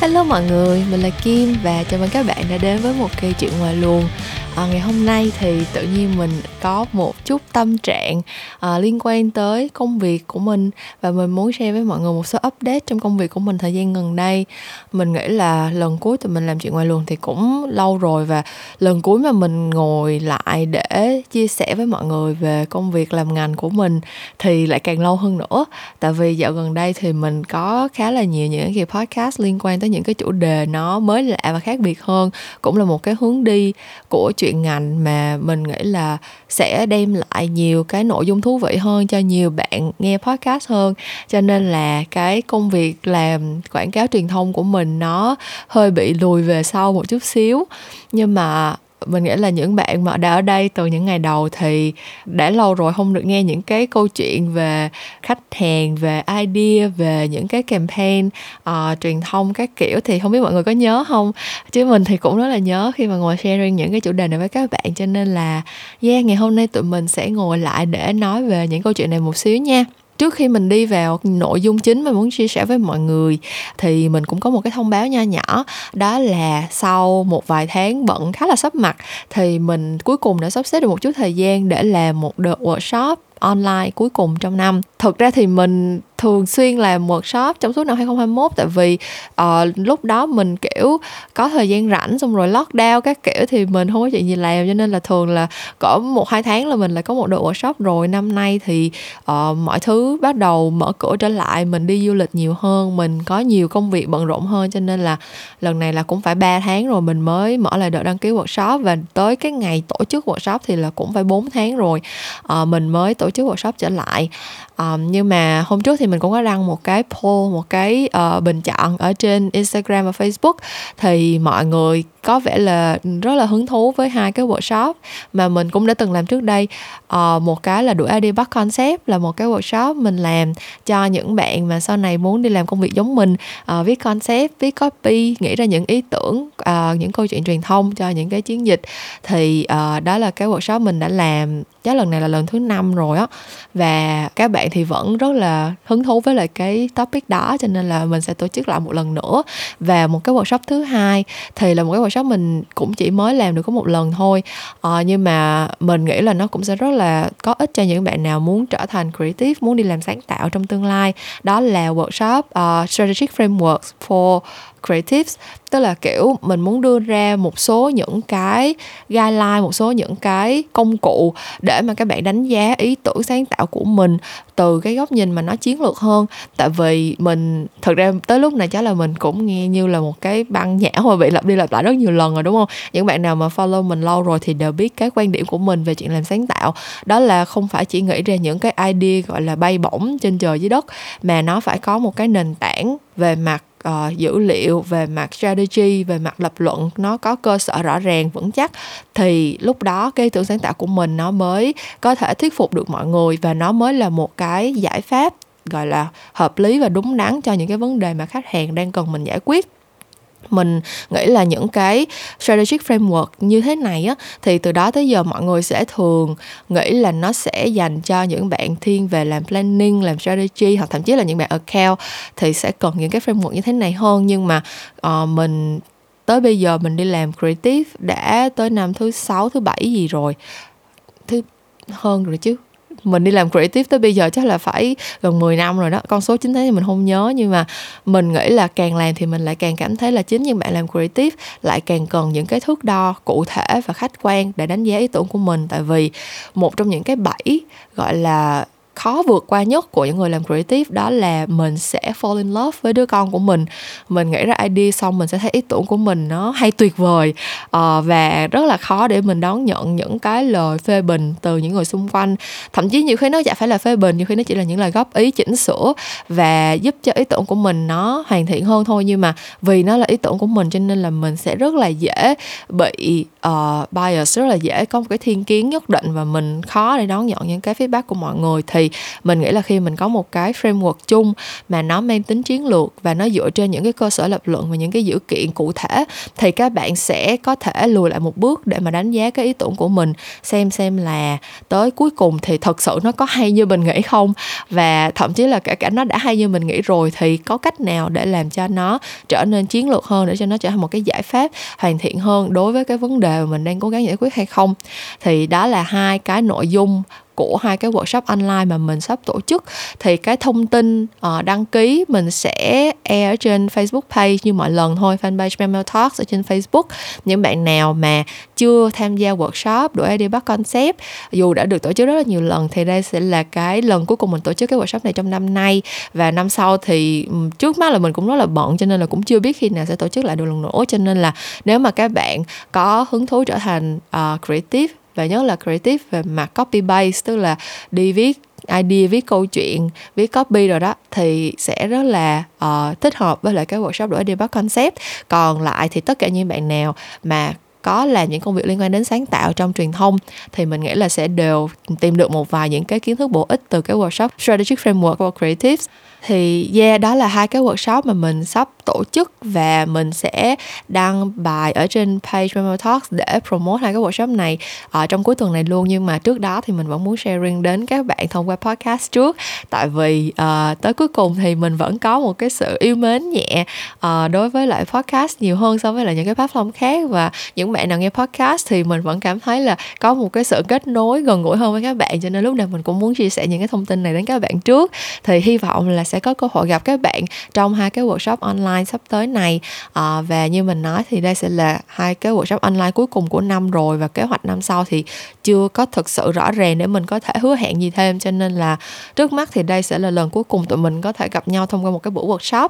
Hello mọi người, mình là Kim và chào mừng các bạn đã đến với một cây chuyện ngoài luồng à, ngày hôm nay thì tự nhiên mình có một chút tâm trạng à, liên quan tới công việc của mình và mình muốn share với mọi người một số update trong công việc của mình thời gian gần đây. Mình nghĩ là lần cuối tụi mình làm chuyện ngoài luồng thì cũng lâu rồi và lần cuối mà mình ngồi lại để chia sẻ với mọi người về công việc làm ngành của mình thì lại càng lâu hơn nữa. Tại vì dạo gần đây thì mình có khá là nhiều những cái podcast liên quan tới những cái chủ đề nó mới lạ và khác biệt hơn cũng là một cái hướng đi của chuyện ngành mà mình nghĩ là sẽ đem lại nhiều cái nội dung thú vị hơn cho nhiều bạn nghe podcast hơn. Cho nên là cái công việc làm quảng cáo truyền thông của mình nó hơi bị lùi về sau một chút xíu. Nhưng mà mình nghĩ là những bạn mà đã ở đây từ những ngày đầu thì đã lâu rồi không được nghe những cái câu chuyện về khách hàng về idea về những cái campaign uh, truyền thông các kiểu. Thì không biết mọi người có nhớ không? Chứ mình thì cũng rất là nhớ khi mà ngồi sharing những cái chủ đề này với các bạn. Cho nên là yeah ngày hôm nay tụi mình sẽ ngồi lại để nói về những câu chuyện này một xíu nha trước khi mình đi vào nội dung chính mà muốn chia sẻ với mọi người, thì mình cũng có một cái thông báo nho nhỏ. Đó là sau một vài tháng bận khá là sắp mặt, thì mình cuối cùng đã sắp xếp được một chút thời gian để làm một đợt workshop online cuối cùng trong năm. Thực ra thì mình thường xuyên làm workshop trong suốt năm 2021 tại vì uh, lúc đó mình kiểu có thời gian rảnh xong rồi lockdown các kiểu thì mình không có chuyện gì làm cho nên là thường là cỡ một hai tháng là mình lại có một đội workshop rồi năm nay thì uh, mọi thứ bắt đầu mở cửa trở lại mình đi du lịch nhiều hơn mình có nhiều công việc bận rộn hơn cho nên là lần này là cũng phải 3 tháng rồi mình mới mở lại đợt đăng ký workshop và tới cái ngày tổ chức workshop thì là cũng phải 4 tháng rồi uh, mình mới tổ chức workshop trở lại um, nhưng mà hôm trước thì mình cũng có đăng một cái poll một cái uh, bình chọn ở trên Instagram và Facebook. Thì mọi người có vẻ là rất là hứng thú với hai cái workshop mà mình cũng đã từng làm trước đây. Uh, một cái là đuổi ID bắt concept là một cái workshop mình làm cho những bạn mà sau này muốn đi làm công việc giống mình uh, viết concept viết copy nghĩ ra những ý tưởng uh, những câu chuyện truyền thông cho những cái chiến dịch. Thì uh, đó là cái workshop mình đã làm chắc lần này là lần thứ năm rồi á. Và các bạn thì vẫn rất là hứng thú với lại cái topic đó cho nên là mình sẽ tổ chức lại một lần nữa. Và một cái workshop thứ hai thì là một cái workshop mình cũng chỉ mới làm được có một lần thôi. À, nhưng mà mình nghĩ là nó cũng sẽ rất là có ích cho những bạn nào muốn trở thành creative muốn đi làm sáng tạo trong tương lai. Đó là workshop uh, strategic frameworks for creatives tức là, kiểu, mình muốn đưa ra một số những cái guideline, một số những cái công cụ để mà các bạn đánh giá ý tưởng sáng tạo của mình từ cái góc nhìn mà nó chiến lược hơn. Tại vì mình, thực ra tới lúc này chắc là mình cũng nghe như là một cái băng nhão mà bị lặp đi lặp lại rất nhiều lần rồi, đúng không? Những bạn nào mà follow mình lâu rồi thì đều biết cái quan điểm của mình về chuyện làm sáng tạo. Đó là không phải chỉ nghĩ ra những cái idea, gọi là, bay bổng trên trời dưới đất, mà nó phải có một cái nền tảng về mặt uh, dữ liệu về mặt strategy về mặt lập luận nó có cơ sở rõ ràng vững chắc thì lúc đó cái ý tưởng sáng tạo của mình nó mới có thể thuyết phục được mọi người và nó mới là một cái giải pháp gọi là hợp lý và đúng đắn cho những cái vấn đề mà khách hàng đang cần mình giải quyết mình nghĩ là những cái strategic framework như thế này á thì từ đó tới giờ mọi người sẽ thường nghĩ là nó sẽ dành cho những bạn thiên về làm planning làm strategy hoặc thậm chí là những bạn account thì sẽ cần những cái framework như thế này hơn. Nhưng mà uh, mình tới bây giờ mình đi làm creative đã tới năm thứ sáu thứ bảy gì rồi thứ hơn rồi chứ mình đi làm creative tới bây giờ chắc là phải gần 10 năm rồi đó. Con số chính thế thì mình không nhớ, nhưng mà mình nghĩ là càng làm thì mình lại càng cảm thấy là chính những bạn làm creative lại càng cần những cái thước đo cụ thể và khách quan để đánh giá ý tưởng của mình. Tại vì một trong những cái bẫy, gọi là khó vượt qua nhất của những người làm creative đó là mình sẽ fall in love với đứa con của mình. Mình nghĩ ra idea xong mình sẽ thấy ý tưởng của mình nó hay tuyệt vời uh, và rất là khó để mình đón nhận những cái lời phê bình từ những người xung quanh. Thậm chí nhiều khi nó chả phải là phê bình nhiều khi nó chỉ là những lời góp ý chỉnh sửa và giúp cho ý tưởng của mình nó hoàn thiện hơn thôi. Nhưng mà vì nó là ý tưởng của mình cho nên là mình sẽ rất là dễ bị uh, bias rất là dễ có một cái thiên kiến nhất định và mình khó để đón nhận những cái feedback của mọi người. Thì thì mình nghĩ là khi mình có một cái framework chung mà nó mang tính chiến lược và nó dựa trên những cái cơ sở lập luận và những cái dữ kiện cụ thể, thì các bạn sẽ có thể lùi lại một bước để mà đánh giá cái ý tưởng của mình, xem xem là tới cuối cùng thì thật sự nó có hay như mình nghĩ không? Và thậm chí là kể cả nó đã hay như mình nghĩ rồi thì có cách nào để làm cho nó trở nên chiến lược hơn, để cho nó trở thành một cái giải pháp hoàn thiện hơn đối với cái vấn đề mà mình đang cố gắng giải quyết hay không? Thì đó là hai cái nội dung của hai cái workshop online mà mình sắp tổ chức thì cái thông tin uh, đăng ký mình sẽ air ở trên Facebook page như mọi lần thôi. Fanpage Memo Talks ở trên Facebook. Những bạn nào mà chưa tham gia workshop đổi idea bắt concept dù đã được tổ chức rất là nhiều lần thì đây sẽ là cái lần cuối cùng mình tổ chức cái workshop này trong năm nay. Và năm sau thì trước mắt là mình cũng rất là bận cho nên là cũng chưa biết khi nào sẽ tổ chức lại được lần nữa. Cho nên là nếu mà các bạn có hứng thú trở thành uh, creative và nhất là creative về mặt copy base tức là đi viết idea viết câu chuyện viết copy rồi đó thì sẽ rất là uh, thích hợp với lại cái workshop đổi idea concept. Còn lại thì tất cả những bạn nào mà có làm những công việc liên quan đến sáng tạo trong truyền thông thì mình nghĩ là sẽ đều tìm được một vài những cái kiến thức bổ ích từ cái workshop strategic framework for creatives thì yeah đó là hai cái workshop mà mình sắp tổ chức và mình sẽ đăng bài ở trên page Memo Talks để promote hai cái workshop này ở trong cuối tuần này luôn. Nhưng mà trước đó thì mình vẫn muốn sharing đến các bạn thông qua podcast trước. Tại vì uh, tới cuối cùng thì mình vẫn có một cái sự yêu mến nhẹ uh, đối với lại podcast nhiều hơn so với lại những cái platform khác. Và những bạn nào nghe podcast thì mình vẫn cảm thấy là có một cái sự kết nối gần gũi hơn với các bạn. Cho nên lúc nào mình cũng muốn chia sẻ những cái thông tin này đến các bạn trước. Thì hy vọng là sẽ có cơ hội gặp các bạn trong hai cái workshop online sắp tới này. À, và như mình nói thì đây sẽ là hai cái workshop online cuối cùng của năm rồi và kế hoạch năm sau thì chưa có thực sự rõ ràng để mình có thể hứa hẹn gì thêm. Cho nên là trước mắt thì đây sẽ là lần cuối cùng tụi mình có thể gặp nhau thông qua một cái buổi workshop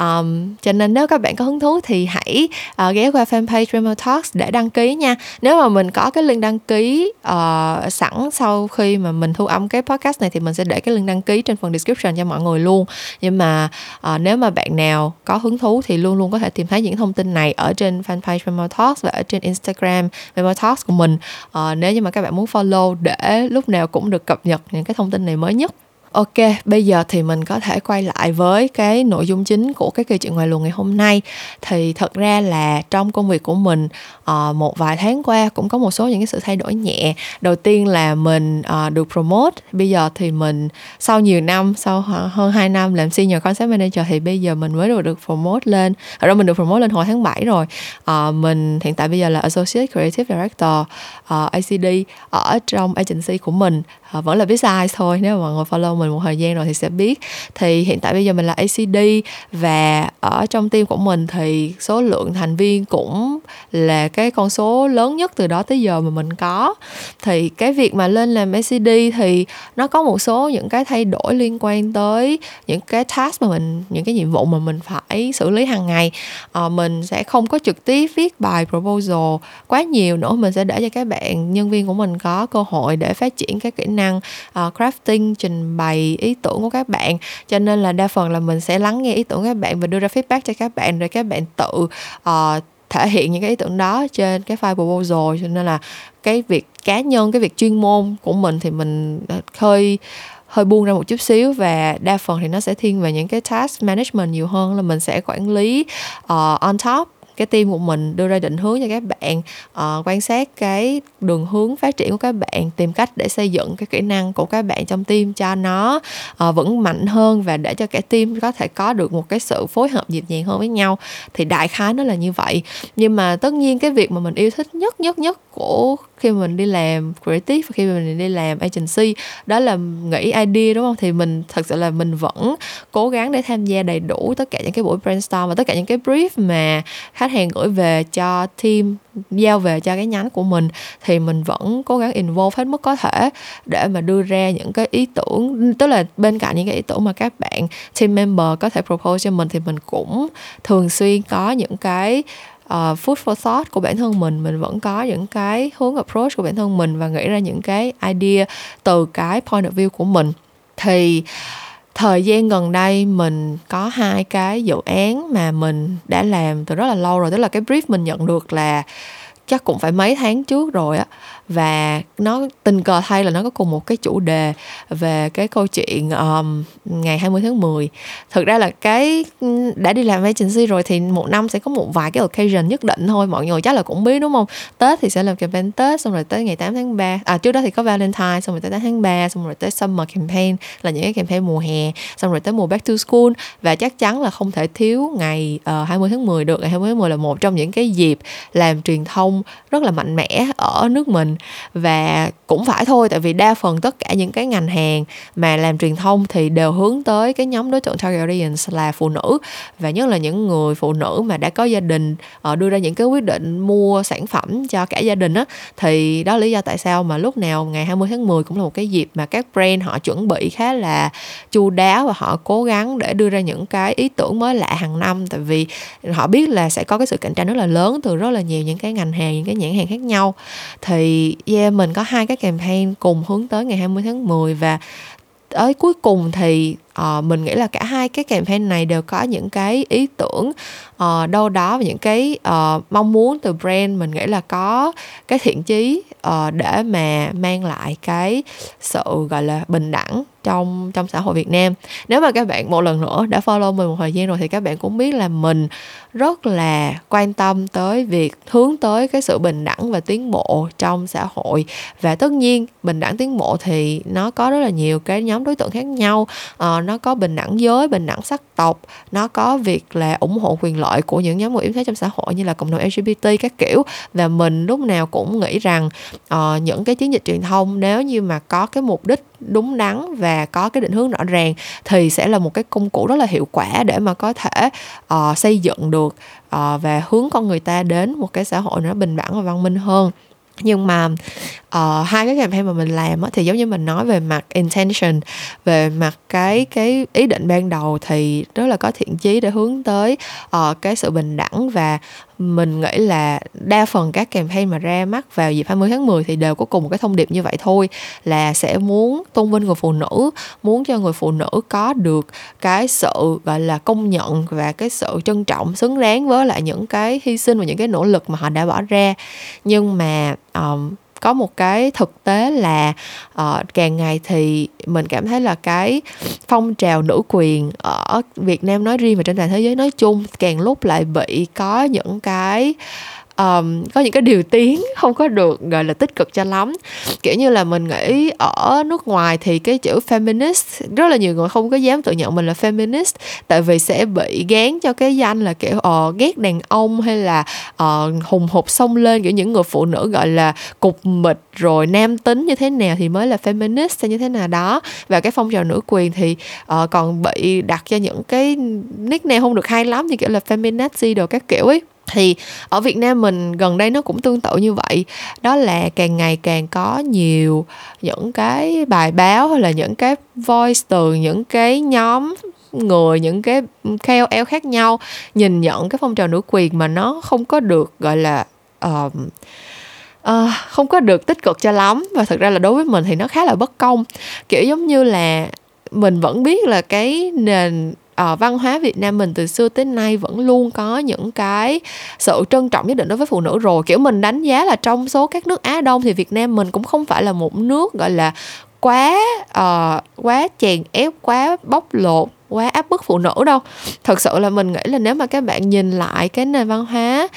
um, cho nên nếu các bạn có hứng thú thì hãy uh, ghé qua fanpage Remo Talks để đăng ký nha. Nếu mà mình có cái link đăng ký uh, sẵn sau khi mà mình thu âm cái podcast này thì mình sẽ để cái link đăng ký trên phần description cho mọi người luôn. Nhưng mà uh, nếu mà bạn nào có hứng thú thì luôn luôn có thể tìm thấy những thông tin này ở trên fanpage Memo Talks và ở trên Instagram Memo Talks của mình. Uh, nếu như mà các bạn muốn follow để lúc nào cũng được cập nhật những cái thông tin này mới nhất. Ok, bây giờ thì mình có thể quay lại với cái nội dung chính của cái kỳ chuyện ngoài luồng ngày hôm nay. Thì thật ra là trong công việc của mình uh, một vài tháng qua cũng có một số những cái sự thay đổi nhẹ. Đầu tiên là mình uh, được promote. Bây giờ thì mình sau nhiều năm, sau hơn 2 năm làm senior concept manager thì bây giờ mình mới được được promote lên. Ở đó mình được promote lên hồi tháng 7 rồi. Uh, mình hiện tại bây giờ là associate creative director uh, ACD ở trong agency của mình. Uh, vẫn là biết size thôi. Nếu mà mọi người follow mình một thời gian rồi thì sẽ biết. Thì hiện tại bây giờ mình là ACD và ở trong team của mình thì số lượng thành viên cũng là cái con số lớn nhất từ đó tới giờ mà mình có. Thì cái việc mà lên làm ACD thì nó có một số những cái thay đổi liên quan tới những cái task mà mình những cái nhiệm vụ mà mình phải xử lý hàng ngày. À, mình sẽ không có trực tiếp viết bài proposal quá nhiều nữa. Mình sẽ để cho các bạn nhân viên của mình có cơ hội để phát triển các kỹ năng uh, crafting trình bày bày ý tưởng của các bạn. Cho nên là đa phần là mình sẽ lắng nghe ý tưởng các bạn và đưa ra feedback cho các bạn rồi các bạn tự uh, thể hiện những cái ý tưởng đó trên cái file proposal. Cho nên là cái việc cá nhân cái việc chuyên môn của mình thì mình ờ, hơi hơi buông ra một chút xíu và đa phần thì nó sẽ thiên về những cái task management nhiều hơn là mình sẽ quản lý uh, on top cái team của mình đưa ra định hướng cho các bạn uh, quan sát cái đường hướng phát triển của các bạn tìm cách để xây dựng cái kỹ năng của các bạn trong team cho nó uh, vững mạnh hơn và để cho cả team có thể có được một cái sự phối hợp nhịp nhàng hơn với nhau. Thì đại khái nó là như vậy. Nhưng mà tất nhiên cái việc mà mình yêu thích nhất nhất nhất của khi mình đi làm creative và khi mình đi làm agency đó là nghĩ idea đúng không? Thì mình thật sự là mình vẫn cố gắng để tham gia đầy đủ tất cả những cái buổi brainstorm và tất cả những cái brief mà khách hàng gửi về cho team giao về cho cái nhánh của mình thì mình vẫn cố gắng involve hết mức có thể để mà đưa ra những cái ý tưởng tức là bên cạnh những cái ý tưởng mà các bạn team member có thể propose cho mình thì mình cũng thường xuyên có những cái uh, food for thought của bản thân mình mình vẫn có những cái hướng approach của bản thân mình và nghĩ ra những cái idea từ cái point of view của mình. Thì thời gian gần đây mình có hai cái dự án mà mình đã làm từ rất là lâu rồi. Tức là cái brief mình nhận được là chắc cũng phải mấy tháng trước rồi á. Và nó tình cờ thay là nó có cùng một cái chủ đề về cái câu chuyện um, ngày 20 tháng 10 thực ra là cái đã đi làm agency rồi thì một năm sẽ có một vài cái occasion nhất định thôi mọi người chắc là cũng biết đúng không? Tết thì sẽ làm campaign Tết xong rồi tới ngày 8 tháng 3 à trước đó thì có Valentine xong rồi tới 8 tháng 3 xong rồi tới summer campaign là những cái campaign mùa hè xong rồi tới mùa back to school. Và chắc chắn là không thể thiếu ngày ờ, uh, 20 tháng 10 được. Ngày 20 tháng 10 là một trong những cái dịp làm truyền thông rất là mạnh mẽ ở nước mình. Và cũng phải thôi, tại vì đa phần tất cả những cái ngành hàng mà làm truyền thông thì đều hướng tới cái nhóm đối tượng target audience là phụ nữ. Và nhất là những người phụ nữ mà đã có gia đình ờ, đưa ra những cái quyết định mua sản phẩm cho cả gia đình á, thì đó là lý do tại sao mà lúc nào ngày 20 tháng 10 cũng là một cái dịp mà các brand họ chuẩn bị khá là chu đáo và họ cố gắng để đưa ra những cái ý tưởng mới lạ hàng năm. Tại vì họ biết là sẽ có cái sự cạnh tranh rất là lớn từ rất là nhiều những cái ngành hàng những cái nhãn hàng khác nhau. Thì, yeah, mình có hai cái campaign cùng hướng tới ngày 20 tháng 10 và tới cuối cùng thì uh, mình nghĩ là cả hai cái campaign này đều có những cái ý tưởng uh, đâu đó và những cái uh, mong muốn từ brand. Mình nghĩ là có cái thiện chí uh, để mà mang lại cái sự gọi là bình đẳng trong trong xã hội Việt Nam. Nếu mà các bạn một lần nữa đã follow mình một thời gian rồi thì các bạn cũng biết là mình rất là quan tâm tới việc hướng tới cái sự bình đẳng và tiến bộ trong xã hội. Và tất nhiên bình đẳng tiến bộ thì nó có rất là nhiều cái nhóm đối tượng khác nhau. Uh, nó nó có bình đẳng giới bình đẳng sắc tộc nó có việc là ủng hộ quyền lợi của những nhóm người yếu thế trong xã hội như là cộng đồng lgbt các kiểu. Và mình lúc nào cũng nghĩ rằng uh, những cái chiến dịch truyền thông nếu như mà có cái mục đích đúng đắn và có cái định hướng rõ ràng thì sẽ là một cái công cụ rất là hiệu quả để mà có thể uh, xây dựng được uh, và hướng con người ta đến một cái xã hội nó bình đẳng và văn minh hơn. Nhưng mà uh, hai cái campaign mà mình làm á, thì giống như mình nói về mặt intention về mặt cái cái ý định ban đầu thì rất là có thiện chí để hướng tới uh, cái sự bình đẳng và mình nghĩ là đa phần các campaign mà ra mắt vào dịp 20 tháng 10 thì đều có cùng một cái thông điệp như vậy thôi là sẽ muốn tôn vinh người phụ nữ muốn cho người phụ nữ có được cái sự gọi là công nhận và cái sự trân trọng xứng đáng với lại những cái hy sinh và những cái nỗ lực mà họ đã bỏ ra. Nhưng mà um, có một cái thực tế là uh, càng ngày thì mình cảm thấy là cái phong trào nữ quyền ở Việt Nam nói riêng và trên toàn thế giới nói chung càng lúc lại bị có những cái um, có những cái điều tiếng không có được gọi là tích cực cho lắm. Kiểu như là mình nghĩ ở nước ngoài thì cái chữ feminist rất là nhiều người không có dám tự nhận mình là feminist tại vì sẽ bị gán cho cái danh là kiểu uh, ghét đàn ông hay là uh, hùng hục xông lên. Kiểu những người phụ nữ gọi là cục mịch rồi nam tính như thế nào thì mới là feminist hay như thế nào đó. Và cái phong trào nữ quyền thì uh, còn bị đặt cho những cái nickname không được hay lắm như kiểu là feminazi đồ các kiểu ấy thì ở Việt Nam mình gần đây nó cũng tương tự như vậy. Đó là càng ngày càng có nhiều những cái bài báo hay là những cái voice từ những cái nhóm người những cái KOL khác nhau nhìn nhận cái phong trào nữ quyền mà nó không có được gọi là uh, uh, không có được tích cực cho lắm. Và thực ra là đối với mình thì nó khá là bất công. Kiểu giống như là mình vẫn biết là cái nền uh, văn hóa Việt Nam mình từ xưa tới nay vẫn luôn có những cái sự trân trọng nhất định đối với phụ nữ rồi. Kiểu mình đánh giá là trong số các nước Á Đông thì Việt Nam mình cũng không phải là một nước gọi là quá uh, quá chèn ép quá bóc lột quá áp bức phụ nữ đâu. Thật sự là mình nghĩ là nếu mà các bạn nhìn lại cái nền văn hóa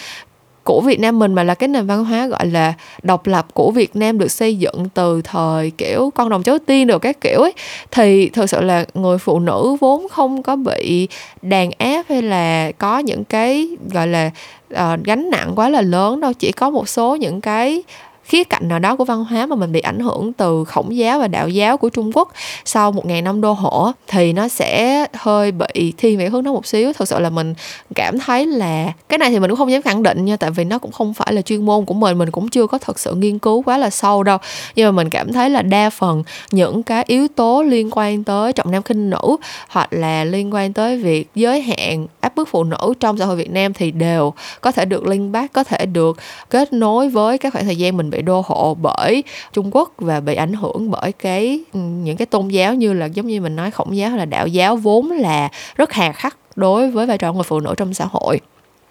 của Việt Nam mình mà là cái nền văn hóa gọi là độc lập của Việt Nam được xây dựng từ thời kiểu con đồng cháu tiên được các kiểu ấy thì thực sự là người phụ nữ vốn không có bị đàn áp hay là có những cái gọi là uh, gánh nặng quá là lớn đâu chỉ có một số những cái khía cạnh nào đó của văn hóa mà mình bị ảnh hưởng từ khổng giáo và đạo giáo của Trung Quốc sau một ngàn năm đô hộ, thì nó sẽ hơi bị thiên về hướng đó một xíu. Thật sự là mình cảm thấy là cái này thì mình cũng không dám khẳng định nha, tại vì nó cũng không phải là chuyên môn của mình mình cũng chưa có thật sự nghiên cứu quá là sâu đâu. Nhưng mà mình cảm thấy là đa phần những cái yếu tố liên quan tới trọng nam khinh nữ hoặc là liên quan tới việc giới hạn áp bức phụ nữ trong xã hội Việt Nam thì đều có thể được liên bác có thể được kết nối với các khoảng thời gian mình bị đô hộ bởi Trung Quốc và bị ảnh hưởng bởi cái ừ, những cái tôn giáo như là giống như mình nói khổng giáo hay là đạo giáo vốn là rất hà khắc đối với vai trò người phụ nữ trong xã hội.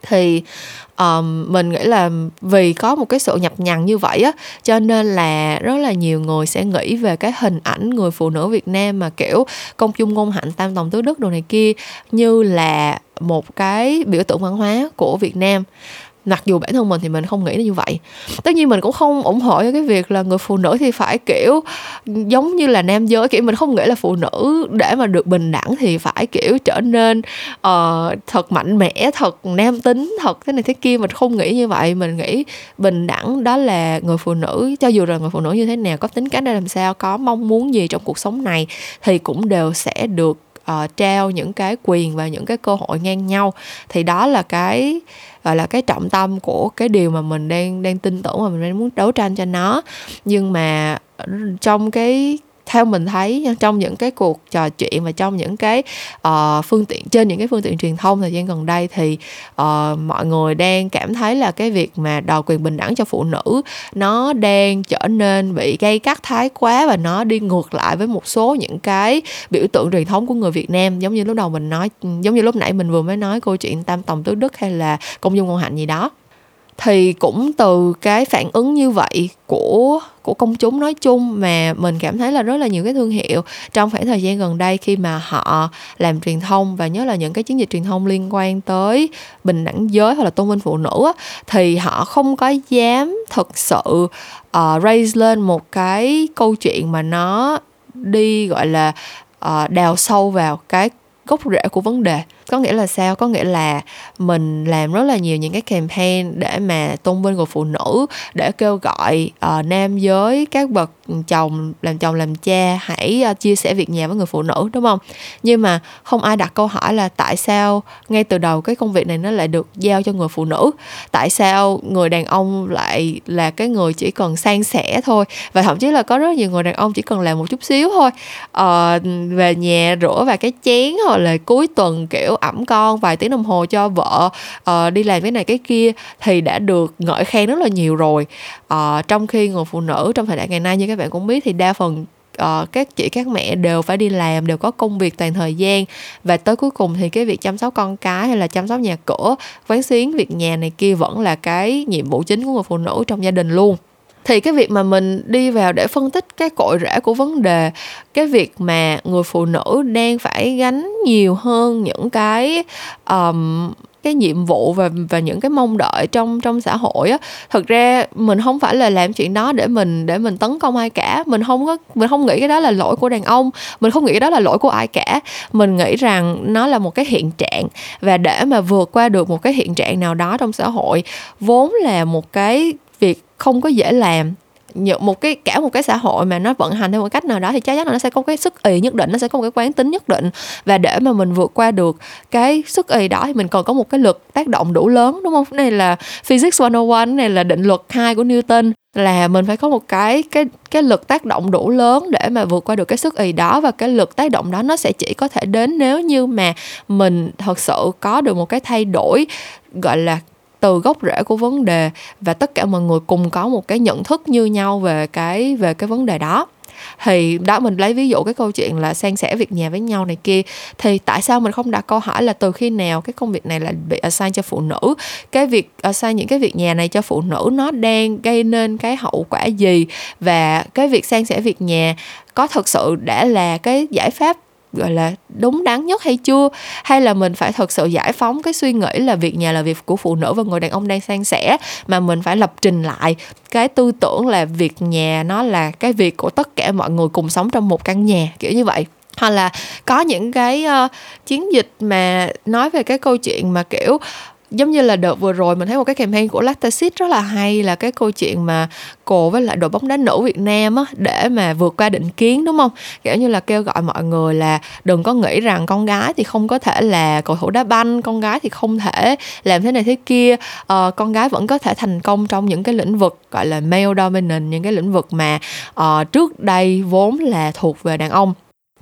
Thì um, mình nghĩ là vì có một cái sự nhập nhằng như vậy á cho nên là rất là nhiều người sẽ nghĩ về cái hình ảnh người phụ nữ Việt Nam mà kiểu công chung ngôn hạnh tam tòng tứ đức đồ này kia như là một cái biểu tượng văn hóa của Việt Nam mặc dù bản thân mình thì mình không nghĩ như vậy. Tất nhiên mình cũng không ủng hộ cho cái việc là người phụ nữ thì phải kiểu giống như là nam giới kiểu mình không nghĩ là phụ nữ để mà được bình đẳng thì phải kiểu trở nên uh, thật mạnh mẽ thật nam tính thật thế này thế kia. Mình không nghĩ như vậy. Mình nghĩ bình đẳng đó là người phụ nữ. Cho dù là người phụ nữ như thế nào có tính cách ra làm sao có mong muốn gì trong cuộc sống này thì cũng đều sẽ được uh, trao những cái quyền và những cái cơ hội ngang nhau. Thì đó là cái gọi là, cái trọng tâm của cái điều mà mình đang đang tin tưởng và mình đang muốn đấu tranh cho nó. Nhưng mà ờ, trong cái theo mình thấy trong những cái cuộc trò chuyện và trong những cái uh, phương tiện trên những cái phương tiện truyền thông thời gian gần đây thì uh, mọi người đang cảm thấy là cái việc mà đòi quyền bình đẳng cho phụ nữ nó đang trở nên bị gây cắt thái quá và nó đi ngược lại với một số những cái biểu tượng truyền thống của người Việt Nam. Giống như lúc đầu mình nói giống như lúc nãy mình vừa mới nói câu chuyện tam tòng tứ đức hay là công dung ngôn hạnh gì đó. Thì cũng từ cái phản ứng như vậy của của công chúng nói chung mà mình cảm thấy là rất là nhiều cái thương hiệu trong khoảng thời gian gần đây khi mà họ làm truyền thông và nhớ là những cái chiến dịch truyền thông liên quan tới bình đẳng giới hoặc là tôn vinh phụ nữ á, thì họ không có dám thực sự uh, raise lên một cái câu chuyện mà nó đi gọi là uh, đào sâu vào cái gốc rễ của vấn đề có nghĩa là sao? Có nghĩa là mình làm rất là nhiều những cái campaign để mà tôn vinh người phụ nữ để kêu gọi uh, nam giới các bậc chồng làm chồng làm cha hãy uh, chia sẻ việc nhà với người phụ nữ đúng không? Nhưng mà không ai đặt câu hỏi là tại sao ngay từ đầu cái công việc này nó lại được giao cho người phụ nữ? Tại sao người đàn ông lại là cái người chỉ cần san sẻ thôi? Và thậm chí là có rất nhiều người đàn ông chỉ cần làm một chút xíu thôi uh, về nhà rửa và cái chén hoặc là cuối tuần kiểu ẩm con vài tiếng đồng hồ cho vợ uh, đi làm cái này cái kia thì đã được ngợi khen rất là nhiều rồi. Uh, trong khi người phụ nữ trong thời đại ngày nay như các bạn cũng biết thì đa phần uh, các chị các mẹ đều phải đi làm đều có công việc toàn thời gian. Và tới cuối cùng thì cái việc chăm sóc con cái hay là chăm sóc nhà cửa quán xuyến việc nhà này kia vẫn là cái nhiệm vụ chính của người phụ nữ trong gia đình luôn thì cái việc mà mình đi vào để phân tích cái cội rễ của vấn đề cái việc mà người phụ nữ đang phải gánh nhiều hơn những cái um, cái nhiệm vụ và và những cái mong đợi trong trong xã hội á thực ra mình không phải là làm chuyện đó để mình để mình tấn công ai cả. Mình không có mình không nghĩ cái đó là lỗi của đàn ông mình không nghĩ cái đó là lỗi của ai cả. Mình nghĩ rằng nó là một cái hiện trạng và để mà vượt qua được một cái hiện trạng nào đó trong xã hội vốn là một cái không có dễ làm. Một cái, cả một cái xã hội mà nó vận hành theo một cách nào đó thì chắc chắn là nó sẽ có cái sức ì nhất định, nó sẽ có một cái quán tính nhất định. Và để mà mình vượt qua được cái sức ì đó thì mình còn có một cái lực tác động đủ lớn, đúng không? Này là physics 101 này là định luật hai của Newton. Là mình phải có một cái cái cái lực tác động đủ lớn để mà vượt qua được cái sức ì đó. Và cái lực tác động đó nó sẽ chỉ có thể đến nếu như mà mình thật sự có được một cái thay đổi, gọi là từ gốc rễ của vấn đề và tất cả mọi người cùng có một cái nhận thức như nhau về cái về cái vấn đề đó. Thì đó, mình lấy ví dụ cái câu chuyện là san sẻ việc nhà với nhau này kia. Thì tại sao mình không đặt câu hỏi là từ khi nào cái công việc này là bị assign cho phụ nữ? Cái việc assign những cái việc nhà này cho phụ nữ nó đang gây nên cái hậu quả gì? Và cái việc san sẻ việc nhà có thực sự đã là cái giải pháp gọi là đúng đắn nhất hay chưa? Hay là mình phải thật sự giải phóng cái suy nghĩ là việc nhà là việc của phụ nữ và người đàn ông đang san sẻ mà mình phải lập trình lại cái tư tưởng là việc nhà nó là cái việc của tất cả mọi người cùng sống trong một căn nhà kiểu như vậy. Hoặc là có những cái uh, chiến dịch mà nói về cái câu chuyện mà kiểu giống như là đợt vừa rồi mình thấy một cái campaign của Lactasit rất là hay là cái câu chuyện mà cô với lại đội bóng đá nữ Việt Nam á để mà vượt qua định kiến đúng không? Kiểu như là kêu gọi mọi người là đừng có nghĩ rằng con gái thì không có thể là cầu thủ đá banh con gái thì không thể làm thế này thế kia. À, con gái vẫn có thể thành công trong những cái lĩnh vực gọi là male dominant những cái lĩnh vực mà uh, trước đây vốn là thuộc về đàn ông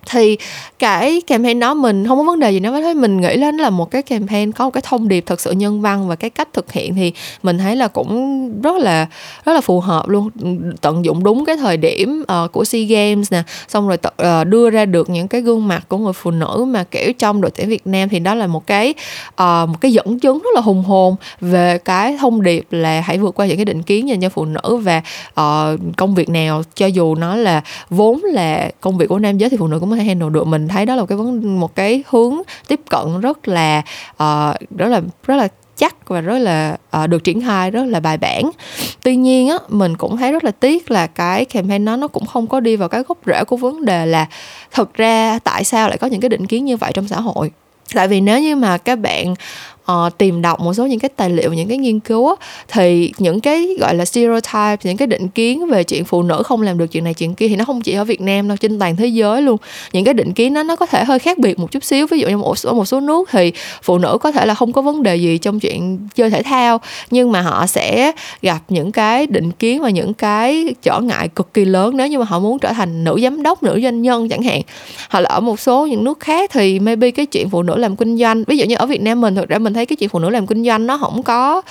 thì cái campaign đó mình không có vấn đề gì nó thấy mình nghĩ lên là một cái campaign có một cái thông điệp thật sự nhân văn và cái cách thực hiện thì mình thấy là cũng rất là rất là phù hợp luôn. Tận dụng đúng cái thời điểm uh, của sea games nè xong rồi uh, đưa ra được những cái gương mặt của người phụ nữ mà kiểu trong đội tuyển việt nam thì đó là một cái uh, một cái dẫn chứng rất là hùng hồn về cái thông điệp là hãy vượt qua những cái định kiến dành cho phụ nữ và uh, công việc nào cho dù nó là vốn là công việc của nam giới thì phụ nữ cũng có hay handle được mình thấy đó là một cái vấn một cái hướng tiếp cận rất là uh, rất là rất là chắc và rất là uh, được triển khai rất là bài bản. Tuy nhiên á mình cũng thấy rất là tiếc là cái campaign nó nó cũng không có đi vào cái gốc rễ của vấn đề là thực ra tại sao lại có những cái định kiến như vậy trong xã hội. Tại vì nếu như mà các bạn uh, tìm đọc một số những cái tài liệu những cái nghiên cứu á, thì những cái gọi là stereotype những cái định kiến về chuyện phụ nữ không làm được chuyện này chuyện kia thì nó không chỉ ở Việt Nam đâu trên toàn thế giới luôn. Những cái định kiến đó nó có thể hơi khác biệt một chút xíu. Ví dụ như một số một số nước thì phụ nữ có thể là không có vấn đề gì trong chuyện chơi thể thao nhưng mà họ sẽ gặp những cái định kiến và những cái trở ngại cực kỳ lớn nếu như mà họ muốn trở thành nữ giám đốc nữ doanh nhân chẳng hạn. Hoặc là ở một số những nước khác thì maybe cái chuyện phụ nữ làm kinh doanh ví dụ như ở Việt Nam mình thực ra mình thấy cái chuyện phụ nữ làm kinh doanh nó không có,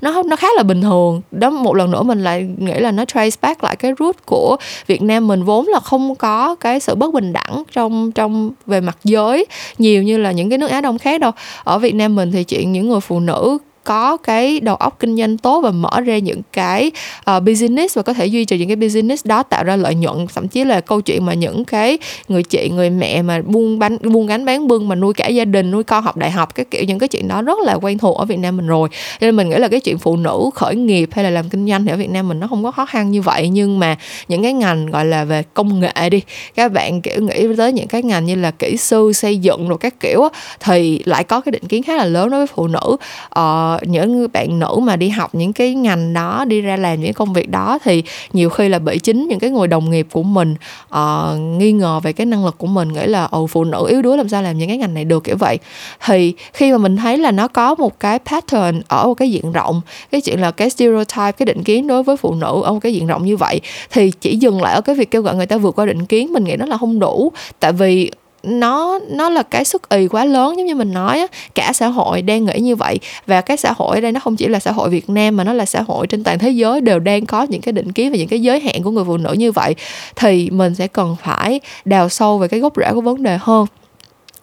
nó nó khá là bình thường. Đó, một lần nữa mình lại nghĩ là nó trace back lại cái root của Việt Nam mình vốn là không có cái sự bất bình đẳng trong trong, về mặt giới nhiều như là những cái nước Á Đông khác đâu. Ở Việt Nam mình thì chuyện những người phụ nữ có cái đầu óc kinh doanh tốt và mở ra những cái uh, business và có thể duy trì những cái business đó tạo ra lợi nhuận. Thậm chí là câu chuyện mà những cái người chị người mẹ mà buôn bánh buôn gánh bán bưng mà nuôi cả gia đình nuôi con học đại học cái kiểu những cái chuyện đó rất là quen thuộc ở Việt Nam mình rồi. Nên mình nghĩ là cái chuyện phụ nữ khởi nghiệp hay là làm kinh doanh thì ở Việt Nam mình nó không có khó khăn như vậy. Nhưng mà những cái ngành gọi là về công nghệ đi các bạn kiểu nghĩ tới những cái ngành như là kỹ sư xây dựng rồi các kiểu thì lại có cái định kiến khá là lớn đối với phụ nữ. Uh, những bạn nữ mà đi học những cái ngành đó đi ra làm những công việc đó thì nhiều khi là bị chính những cái người đồng nghiệp của mình uh, nghi ngờ về cái năng lực của mình nghĩ là ồ phụ nữ yếu đuối làm sao làm những cái ngành này được? kiểu vậy. Thì khi mà mình thấy là nó có một cái pattern ở một cái diện rộng cái chuyện là cái stereotype cái định kiến đối với phụ nữ ở một cái diện rộng như vậy thì chỉ dừng lại ở cái việc kêu gọi người ta vượt qua định kiến mình nghĩ nó là không đủ. Tại vì nó nó là cái sức ì quá lớn, giống như mình nói á, cả xã hội đang nghĩ như vậy. Và cái xã hội ở đây nó không chỉ là xã hội Việt Nam mà nó là xã hội trên toàn thế giới đều đang có những cái định kiến và những cái giới hạn của người phụ nữ như vậy, thì mình sẽ cần phải đào sâu về cái gốc rễ của vấn đề hơn.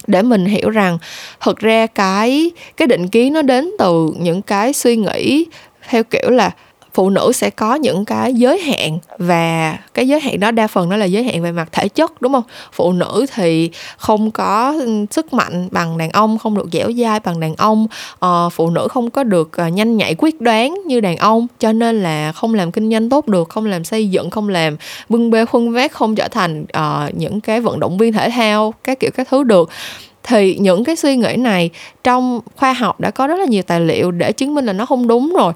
Để mình hiểu rằng thực ra cái cái định kiến nó đến từ những cái suy nghĩ theo kiểu là phụ nữ sẽ có những cái giới hạn và cái giới hạn đó đa phần nó là giới hạn về mặt thể chất đúng không? Phụ nữ thì không có sức mạnh bằng đàn ông không được dẻo dai bằng đàn ông. À, phụ nữ không có được ờ, nhanh nhạy quyết đoán như đàn ông cho nên là không làm kinh doanh tốt được không làm xây dựng không làm bưng bê khuân vác không trở thành uh, những cái vận động viên thể thao các kiểu các thứ được. Thì những cái suy nghĩ này trong khoa học đã có rất là nhiều tài liệu để chứng minh là nó không đúng rồi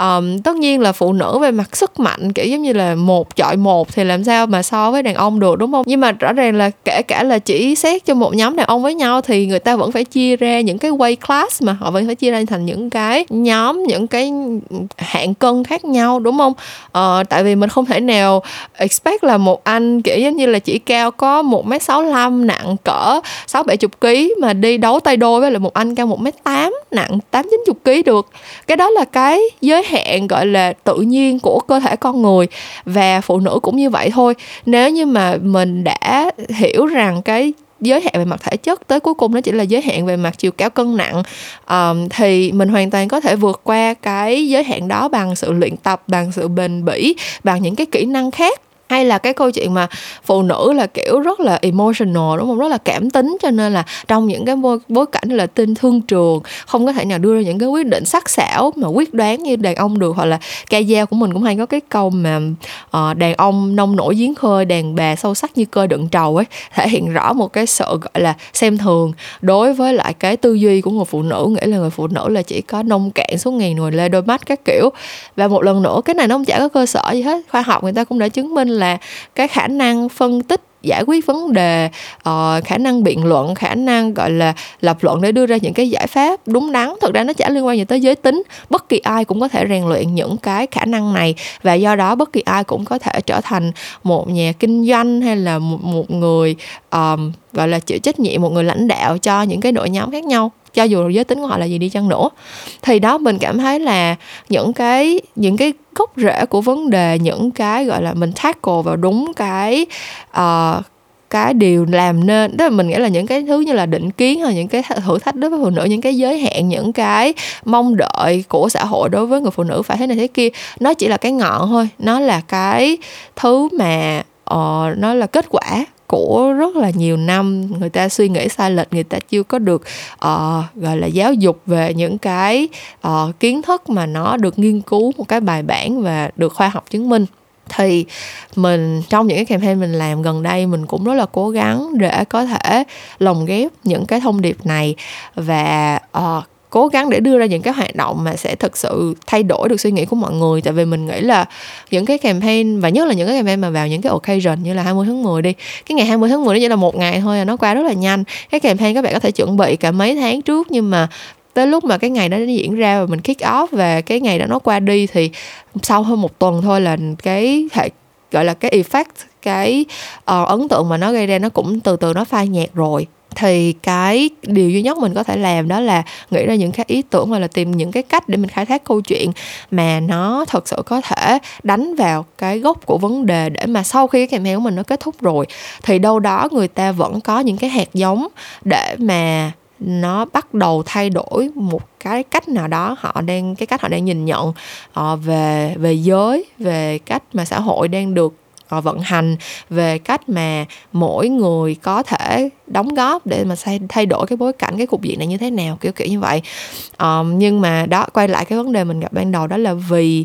um, tất nhiên là phụ nữ về mặt sức mạnh kiểu giống như là một chọi một thì làm sao mà so với đàn ông được đúng không? Nhưng mà rõ ràng là kể cả là chỉ xét cho một nhóm đàn ông với nhau thì người ta vẫn phải chia ra những cái weight class mà họ vẫn phải chia ra thành những cái nhóm những cái hạng cân khác nhau đúng không? Uh, tại vì mình không thể nào expect là một anh kiểu giống như là chỉ cao có một m sáu nặng cỡ sáu bảy chục ký mà đi đấu tay đôi với lại một anh cao một m tám nặng tám chín chục ký được. Cái đó là cái giới hạn gọi là tự nhiên của cơ thể con người và phụ nữ cũng như vậy thôi. Nếu như mà mình đã hiểu rằng cái giới hạn về mặt thể chất tới cuối cùng nó chỉ là giới hạn về mặt chiều cao cân nặng um, thì mình hoàn toàn có thể vượt qua cái giới hạn đó bằng sự luyện tập bằng sự bền bỉ bằng những cái kỹ năng khác hay là cái câu chuyện mà phụ nữ là kiểu rất là emotional đúng không? Rất là cảm tính cho nên là trong những cái bối, bối cảnh là tin thương trường không có thể nào đưa ra những cái quyết định sắc sảo mà quyết đoán như đàn ông được hoặc là ca dao của mình cũng hay có cái câu mà uh, đàn ông nông nổi giếng khơi đàn bà sâu sắc như cơ đựng trầu ấy thể hiện rõ một cái sự gọi là xem thường. Đối với lại cái tư duy của người phụ nữ nghĩa là người phụ nữ là chỉ có nông cạn số ngàn nồi lê đôi mắt các kiểu. Và một lần nữa cái này nó không chả có cơ sở gì hết khoa học người ta cũng đã chứng minh là cái khả năng phân tích giải quyết vấn đề uh, khả năng biện luận khả năng gọi là lập luận để đưa ra những cái giải pháp đúng đắn. Thực ra nó chả liên quan gì tới giới tính. Bất kỳ ai cũng có thể rèn luyện những cái khả năng này và do đó bất kỳ ai cũng có thể trở thành một nhà kinh doanh hay là một, một người um, gọi là chịu trách nhiệm một người lãnh đạo cho những cái đội nhóm khác nhau cho dù giới tính của họ là gì đi chăng nữa. Thì đó mình cảm thấy là những cái những cái gốc rễ của vấn đề những cái gọi là mình tackle vào đúng cái uh, cái điều làm nên đó là mình nghĩ là những cái thứ như là định kiến hay những cái thử thách đối với phụ nữ những cái giới hạn những cái mong đợi của xã hội đối với người phụ nữ phải thế này thế kia nó chỉ là cái ngọn thôi. Nó là cái thứ mà uh, nó là kết quả của rất là nhiều năm. Người ta suy nghĩ sai lệch người ta chưa có được uh, gọi là giáo dục về những cái uh, kiến thức mà nó được nghiên cứu một cái bài bản và được khoa học chứng minh. Thì mình trong những cái campaign mình làm gần đây mình cũng rất là cố gắng để có thể lồng ghép những cái thông điệp này và uh, cố gắng để đưa ra những cái hoạt động mà sẽ thực sự thay đổi được suy nghĩ của mọi người. Tại vì mình nghĩ là những cái campaign và nhất là những cái campaign mà vào những cái occasion như là 20 tháng 10 đi cái ngày 20 tháng 10 nó chỉ là một ngày thôi à, nó qua rất là nhanh. Cái campaign các bạn có thể chuẩn bị cả mấy tháng trước nhưng mà tới lúc mà cái ngày đó nó diễn ra và mình kick off và cái ngày đó nó qua đi thì sau hơn một tuần thôi là cái hệ gọi là cái effect cái uh, ấn tượng mà nó gây ra nó cũng từ từ nó phai nhạt rồi thì cái điều duy nhất mình có thể làm đó là nghĩ ra những cái ý tưởng hoặc là tìm những cái cách để mình khai thác câu chuyện mà nó thật sự có thể đánh vào cái gốc của vấn đề để mà sau khi cái campaign của mình nó kết thúc rồi. Thì đâu đó người ta vẫn có những cái hạt giống để mà nó bắt đầu thay đổi một cái cách nào đó họ đang cái cách họ đang nhìn nhận uh, về về giới về cách mà xã hội đang được vận hành về cách mà mỗi người có thể đóng góp để mà thay, thay đổi cái bối cảnh cái cục diện này như thế nào kiểu kiểu như vậy. Um, nhưng mà đó quay lại cái vấn đề mình gặp ban đầu đó là vì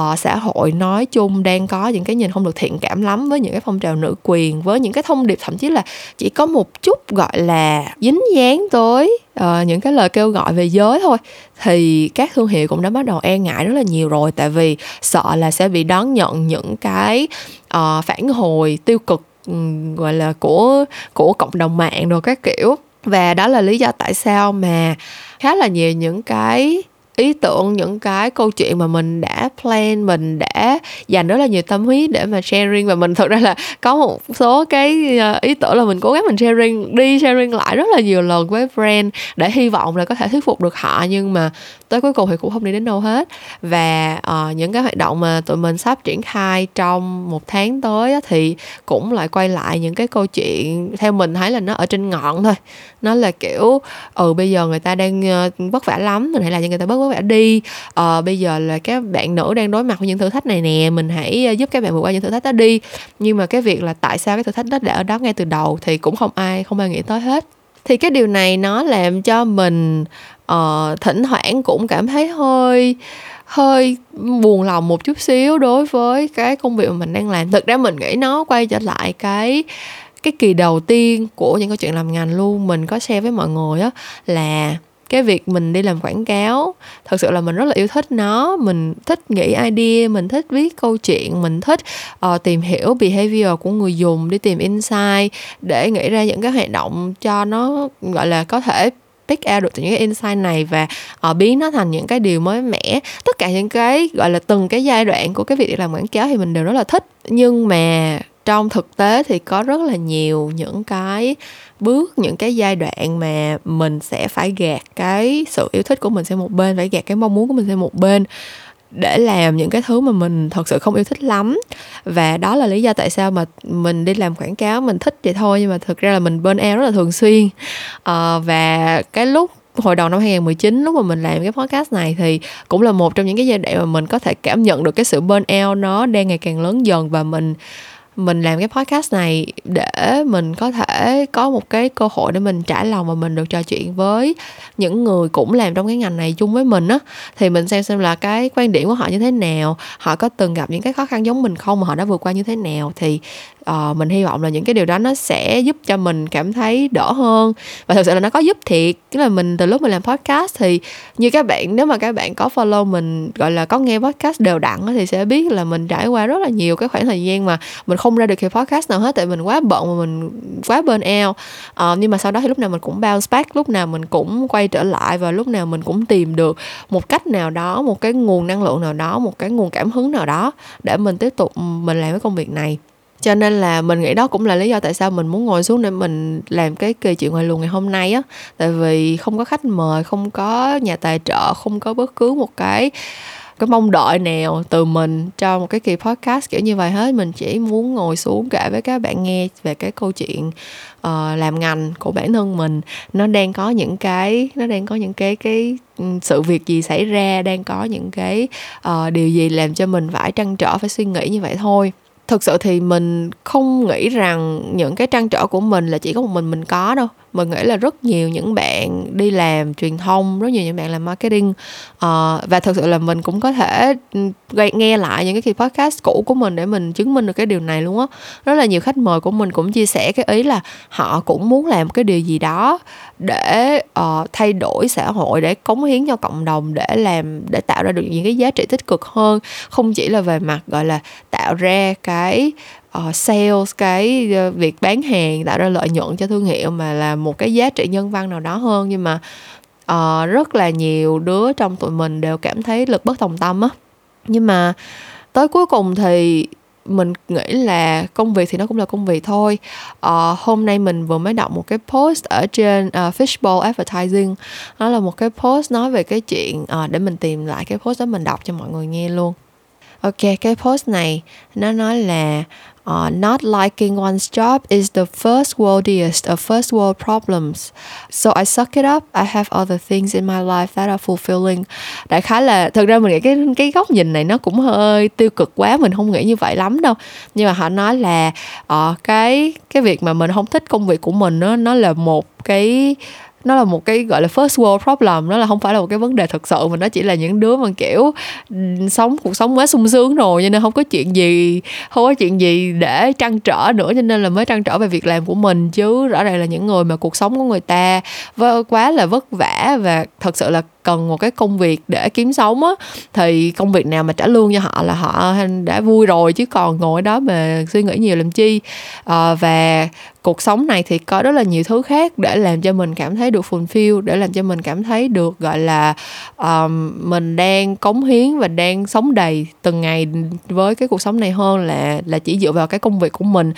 uh, xã hội nói chung đang có những cái nhìn không được thiện cảm lắm với những cái phong trào nữ quyền với những cái thông điệp thậm chí là chỉ có một chút gọi là dính dáng tới uh, những cái lời kêu gọi về giới thôi. Thì các thương hiệu cũng đã bắt đầu e ngại rất là nhiều rồi tại vì sợ là sẽ bị đón nhận những cái uh, phản hồi tiêu cực ừ, gọi là của của cộng đồng mạng rồi các kiểu. Và đó là lý do tại sao mà khá là nhiều những cái ý tưởng, những cái câu chuyện mà mình đã plan, mình đã dành rất là nhiều tâm huyết để mà sharing. Và mình thực ra là có một số cái ờ, ý tưởng là mình cố gắng mình sharing, đi sharing lại rất là nhiều lần với brand để hy vọng là có thể thuyết phục được họ. Nhưng mà tới cuối cùng thì cũng không đi đến đâu hết. Và uh, những cái hoạt động mà tụi mình sắp triển khai trong một tháng tới á, thì cũng lại quay lại những cái câu chuyện theo mình thấy là nó ở trên ngọn thôi. Nó là kiểu ừ bây giờ người ta đang uh, vất vả lắm mình hãy làm cho người ta bớt vất vả đi. Uh, bây giờ là các bạn nữ đang đối mặt với những thử thách này nè mình hãy giúp các bạn vượt qua những thử thách đó đi. Nhưng mà cái việc là tại sao cái thử thách đó đã ở đó ngay từ đầu thì cũng không ai không ai nghĩ tới hết thì cái điều này nó làm cho mình uh, thỉnh thoảng cũng cảm thấy hơi hơi buồn lòng một chút xíu đối với cái công việc mà mình đang làm. Thực ra mình nghĩ nó quay trở lại cái cái kỳ đầu tiên của những câu chuyện làm ngành luôn mình có share với mọi người á là cái việc mình đi làm quảng cáo thật sự là mình rất là yêu thích nó. Mình thích nghĩ idea mình thích viết câu chuyện mình thích uh, tìm hiểu behavior của người dùng đi tìm insight để nghĩ ra những cái hoạt động cho nó gọi là có thể pick out được từ những cái insight này và uh, biến nó thành những cái điều mới mẻ. Tất cả những cái gọi là từng cái giai đoạn của cái việc làm quảng cáo thì mình đều rất là thích. Nhưng mà trong thực tế thì có rất là nhiều những cái bước những cái giai đoạn mà mình sẽ phải gạt cái sự yêu thích của mình sang một bên phải gạt cái mong muốn của mình sang một bên để làm những cái thứ mà mình thật sự không yêu thích lắm. Và đó là lý do tại sao mà mình đi làm quảng cáo mình thích vậy thôi nhưng mà thực ra là mình burn out rất là thường xuyên. À, và cái lúc hồi đầu năm 2019 lúc mà mình làm cái podcast này thì cũng là một trong những cái giai đoạn mà mình có thể cảm nhận được cái sự burn out nó đang ngày càng lớn dần và mình mình làm cái podcast này để mình có thể có một cái cơ hội để mình trả lòng và mình được trò chuyện với những người cũng làm trong cái ngành này chung với mình á. Thì mình xem xem là cái quan điểm của họ như thế nào họ có từng gặp những cái khó khăn giống mình không mà họ đã vượt qua như thế nào. Thì uh, mình hy vọng là những cái điều đó nó sẽ giúp cho mình cảm thấy đỡ hơn và thực sự là nó có giúp thiệt. Tức là mình từ lúc mình làm podcast thì như các bạn nếu mà các bạn có follow mình gọi là có nghe podcast đều đặn thì sẽ biết là mình trải qua rất là nhiều cái khoảng thời gian mà mình không ra được kỳ podcast nào hết tại mình quá bận và mình quá burn out. À, nhưng mà sau đó thì lúc nào mình cũng bounce back lúc nào mình cũng quay trở lại và lúc nào mình cũng tìm được một cách nào đó một cái nguồn năng lượng nào đó một cái nguồn cảm hứng nào đó để mình tiếp tục ừ, mình làm cái công việc này. Cho nên là mình nghĩ đó cũng là lý do tại sao mình muốn ngồi xuống để mình làm cái kỳ chuyện ngoài luồng ngày hôm nay á. Tại vì không có khách mời không có nhà tài trợ không có bất cứ một cái cái mong đợi nào từ mình cho một cái kỳ podcast kiểu như vậy hết. Mình chỉ muốn ngồi xuống kể với các bạn nghe về cái câu chuyện uh, làm ngành của bản thân mình. Nó đang có những cái nó đang có những cái cái sự việc gì xảy ra đang có những cái uh, điều gì làm cho mình phải trăn trở phải suy nghĩ như vậy thôi. Thực sự thì mình không nghĩ rằng những cái trăn trở của mình là chỉ có một mình mình có đâu mình nghĩ là rất nhiều những bạn đi làm truyền thông rất nhiều những bạn làm marketing uh, và thực sự là mình cũng có thể nghe lại những cái kỳ podcast cũ của mình để mình chứng minh được cái điều này luôn á. Rất là nhiều khách mời của mình cũng chia sẻ cái ý là họ cũng muốn làm cái điều gì đó để uh, thay đổi xã hội để cống hiến cho cộng đồng để làm để tạo ra được những cái giá trị tích cực hơn. Không chỉ là về mặt gọi là tạo ra cái uh, sales cái uh, việc bán hàng tạo ra lợi nhuận cho thương hiệu mà là một cái giá trị nhân văn nào đó hơn. Nhưng mà uh, rất là nhiều đứa trong tụi mình đều cảm thấy lực bất tòng tâm á. Nhưng mà tới cuối cùng thì mình nghĩ là công việc thì nó cũng là công việc thôi. Uh, hôm nay mình vừa mới đọc một cái post ở trên uh, fishbowl advertising. Nó là một cái post nói về cái chuyện uh, để mình tìm lại cái post đó mình đọc cho mọi người nghe luôn. Ok cái post này nó nói là Uh, not liking one's job is the first worldiest of uh, first world problems. So I suck it up. I have other things in my life that are fulfilling. Đại khái là thực ra mình nghĩ cái cái góc nhìn này nó cũng hơi tiêu cực quá, mình không nghĩ như vậy lắm đâu. Nhưng mà họ nói là uh, cái cái việc mà mình không thích công việc của mình nó nó là một cái nó là một cái, gọi là, first world problem. Nó là không phải là một cái vấn đề thực sự, mà nó chỉ là những đứa mà, kiểu, sống, cuộc sống quá sung sướng rồi, cho nên không có chuyện gì, không có chuyện gì để trăn trở nữa, cho nên là mới trăn trở về việc làm của mình. Chứ rõ ràng là những người mà cuộc sống của người ta quá là vất vả và thật sự là cần một cái công việc để kiếm sống á thì công việc nào mà trả lương cho họ là họ đã vui rồi chứ còn ngồi đó mà suy nghĩ nhiều làm chi. À, và cuộc sống này thì có rất là nhiều thứ khác để làm cho mình cảm thấy được fulfill để làm cho mình cảm thấy được gọi là um, mình đang cống hiến và đang sống đầy từng ngày với cái cuộc sống này hơn là là chỉ dựa vào cái công việc của mình.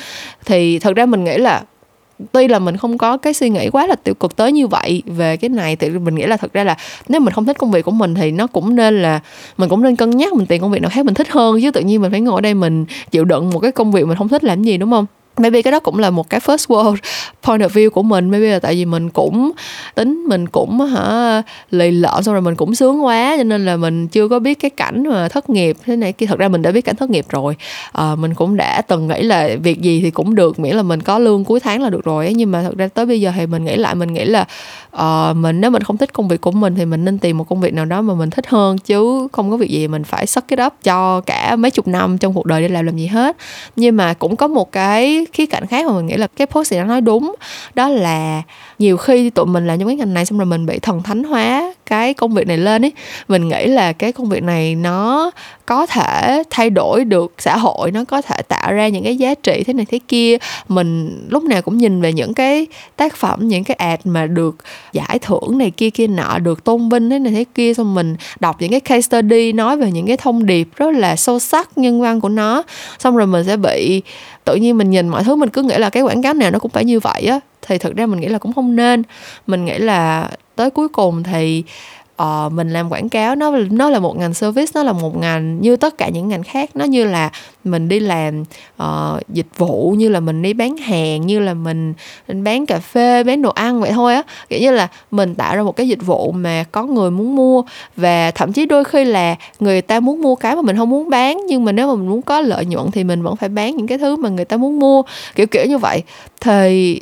Thì thật ra mình nghĩ là tuy là mình không có cái suy nghĩ quá là tiêu cực tới như vậy về cái này thì mình nghĩ là thật ra là nếu mình không thích công việc của mình thì nó cũng nên là mình cũng nên cân nhắc mình tìm công việc nào khác mình thích hơn, chứ tự nhiên mình phải ngồi ở đây mình chịu đựng một cái công việc mình không thích làm gì, đúng không? Maybe cái đó cũng là một cái first world point of view của mình. Maybe là tại vì mình cũng tính mình cũng hả lì lợm xong rồi mình cũng sướng quá cho nên là mình chưa có biết cái cảnh mà thất nghiệp. Thế này kia thật ra mình đã biết cảnh thất nghiệp rồi. À, mình cũng đã từng nghĩ là việc gì thì cũng được miễn là mình có lương cuối tháng là được rồi ấy. nhưng mà thật ra tới bây giờ thì mình nghĩ lại mình nghĩ là uh, mình nếu mình không thích công việc của mình thì mình nên tìm một công việc nào đó mà mình thích hơn chứ không có việc gì mình phải suck it up cho cả mấy chục năm trong cuộc đời để làm làm gì hết. Nhưng mà cũng có một cái khía cạnh khác mà mình nghĩ là cái post này nó nói đúng. Đó là nhiều khi tụi mình làm trong cái ngành này xong rồi mình bị thần thánh hóa cái công việc này lên ấy. Mình nghĩ là cái công việc này nó có thể thay đổi được xã hội, nó có thể tạo ra những cái giá trị thế này thế kia. Mình lúc nào cũng nhìn về những cái tác phẩm, những cái ad mà được giải thưởng này kia kia nọ, được tôn vinh thế này thế kia, xong mình đọc những cái case study, nói về những cái thông điệp rất là sâu sắc, nhân văn của nó. Xong rồi mình sẽ bị tự nhiên mình nhìn mọi thứ, mình cứ nghĩ là cái quảng cáo nào nó cũng phải như vậy á. Thì thực ra mình nghĩ là cũng không nên. Mình nghĩ là tới cuối cùng thì uh, mình làm quảng cáo nó nó là một ngành service nó là một ngành như tất cả những ngành khác. Nó như là mình đi làm uh, dịch vụ như là mình đi bán hàng như là mình, mình bán cà phê bán đồ ăn vậy thôi á. Kiểu như là mình tạo ra một cái dịch vụ mà có người muốn mua. Và thậm chí đôi khi là người ta muốn mua cái mà mình không muốn bán nhưng mà nếu mà mình muốn có lợi nhuận thì mình vẫn phải bán những cái thứ mà người ta muốn mua. Kiểu kiểu như vậy. Thì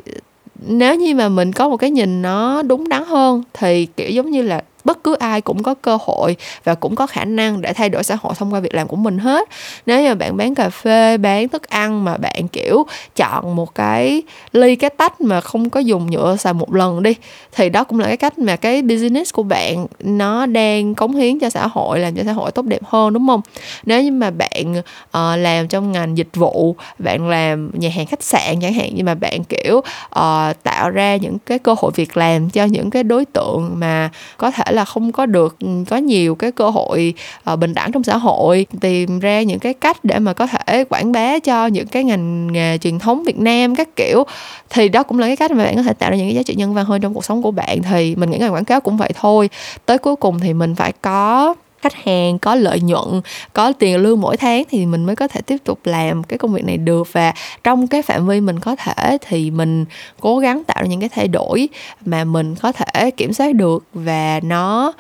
nếu như mà mình có một cái nhìn nó đúng đắn hơn thì kiểu giống như là bất cứ ai cũng có cơ hội và cũng có khả năng để thay đổi xã hội thông qua việc làm của mình hết. Nếu như bạn bán cà phê bán thức ăn mà bạn kiểu chọn một cái ly cái tách mà không có dùng nhựa xài một lần đi thì đó cũng là cái cách mà cái business của bạn nó đang cống hiến cho xã hội làm cho xã hội tốt đẹp hơn đúng không? Nếu như mà bạn uh, làm trong ngành dịch vụ bạn làm nhà hàng khách sạn chẳng hạn nhưng mà bạn kiểu uh, tạo ra những cái cơ hội việc làm cho những cái đối tượng mà có thể là không có được ừ, có nhiều cái cơ hội uh, bình đẳng trong xã hội tìm ra những cái cách để mà có thể quảng bá cho những cái ngành nghề truyền thống Việt Nam các kiểu. Thì đó cũng là cái cách mà bạn có thể tạo ra những cái giá trị nhân văn hơn trong cuộc sống của bạn. Thì mình nghĩ ngành quảng cáo cũng vậy thôi. Tới cuối cùng thì mình phải có khách hàng, có lợi nhuận, có tiền lương mỗi tháng thì mình mới có thể tiếp tục làm cái công việc này được. Và trong cái phạm vi mình có thể thì mình cố gắng tạo ra những cái thay đổi mà mình có thể kiểm soát được và nó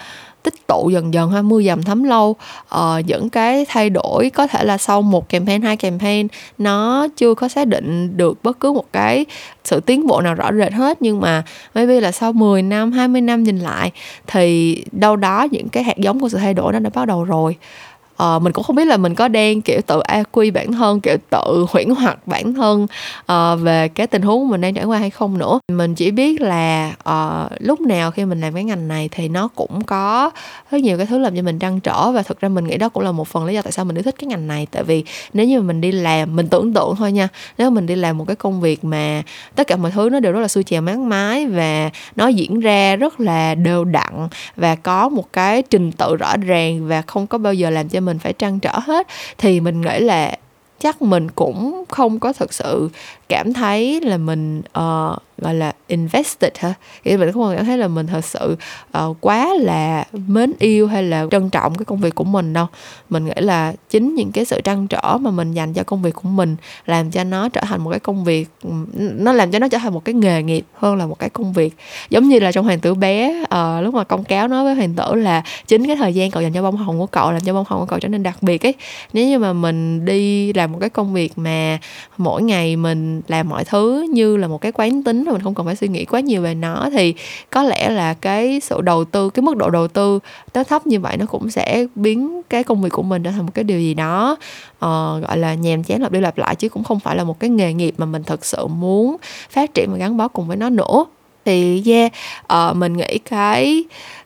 tích tụ dần dần ha mưa dầm thấm lâu. Uh, những cái thay đổi có thể là sau một campaign hai campaign nó chưa có xác định được bất cứ một cái sự tiến bộ nào rõ rệt hết. Nhưng mà maybe là sau 10 năm 20 năm nhìn lại thì đâu đó những cái hạt giống của sự thay đổi nó đã bắt đầu rồi uh, mình cũng không biết là mình có đang kiểu tự quy bản thân kiểu tự huyễn hoặc bản thân uh, về cái tình huống mình đang trải qua hay không nữa. Mình chỉ biết là uh, lúc nào khi mình làm cái ngành này thì nó cũng có rất nhiều cái thứ làm cho mình trăn trở và thực ra mình nghĩ đó cũng là một phần lý do tại sao mình yêu thích cái ngành này. Tại vì nếu như mình đi làm mình tưởng tượng thôi nha nếu mình đi làm một cái công việc mà tất cả mọi thứ nó đều rất là xui chèo mát mái và nó diễn ra rất là đều đặn và có một cái trình tự rõ ràng và không có bao giờ làm cho mình mình phải trăn trở hết thì mình nghĩ là chắc mình cũng không có thực sự cảm thấy là mình uh, gọi là invested ha thì mình không cảm thấy là mình thật sự uh, quá là mến yêu hay là trân trọng cái công việc của mình đâu. Mình nghĩ là chính những cái sự trăn trở mà mình dành cho công việc của mình làm cho nó trở thành một cái công việc nó làm cho nó trở thành một cái nghề nghiệp hơn là một cái công việc. Giống như là trong hoàng tử bé uh, lúc mà công cáo nói với hoàng tử là chính cái thời gian cậu dành cho bông hồng của cậu làm cho bông hồng của cậu trở nên đặc biệt ấy. Nếu như mà mình đi làm một cái công việc mà mỗi ngày mình làm mọi thứ như là một cái quán tính rồi mình không cần phải suy nghĩ quá nhiều về nó thì có lẽ là cái sự đầu tư cái mức độ đầu tư nó thấp như vậy nó cũng sẽ biến cái công việc của mình trở thành một cái điều gì đó uh, gọi là nhàm chán lặp đi lặp lại chứ cũng không phải là một cái nghề nghiệp mà mình thật sự muốn phát triển và gắn bó cùng với nó nữa. Thì yeah uh, mình nghĩ cái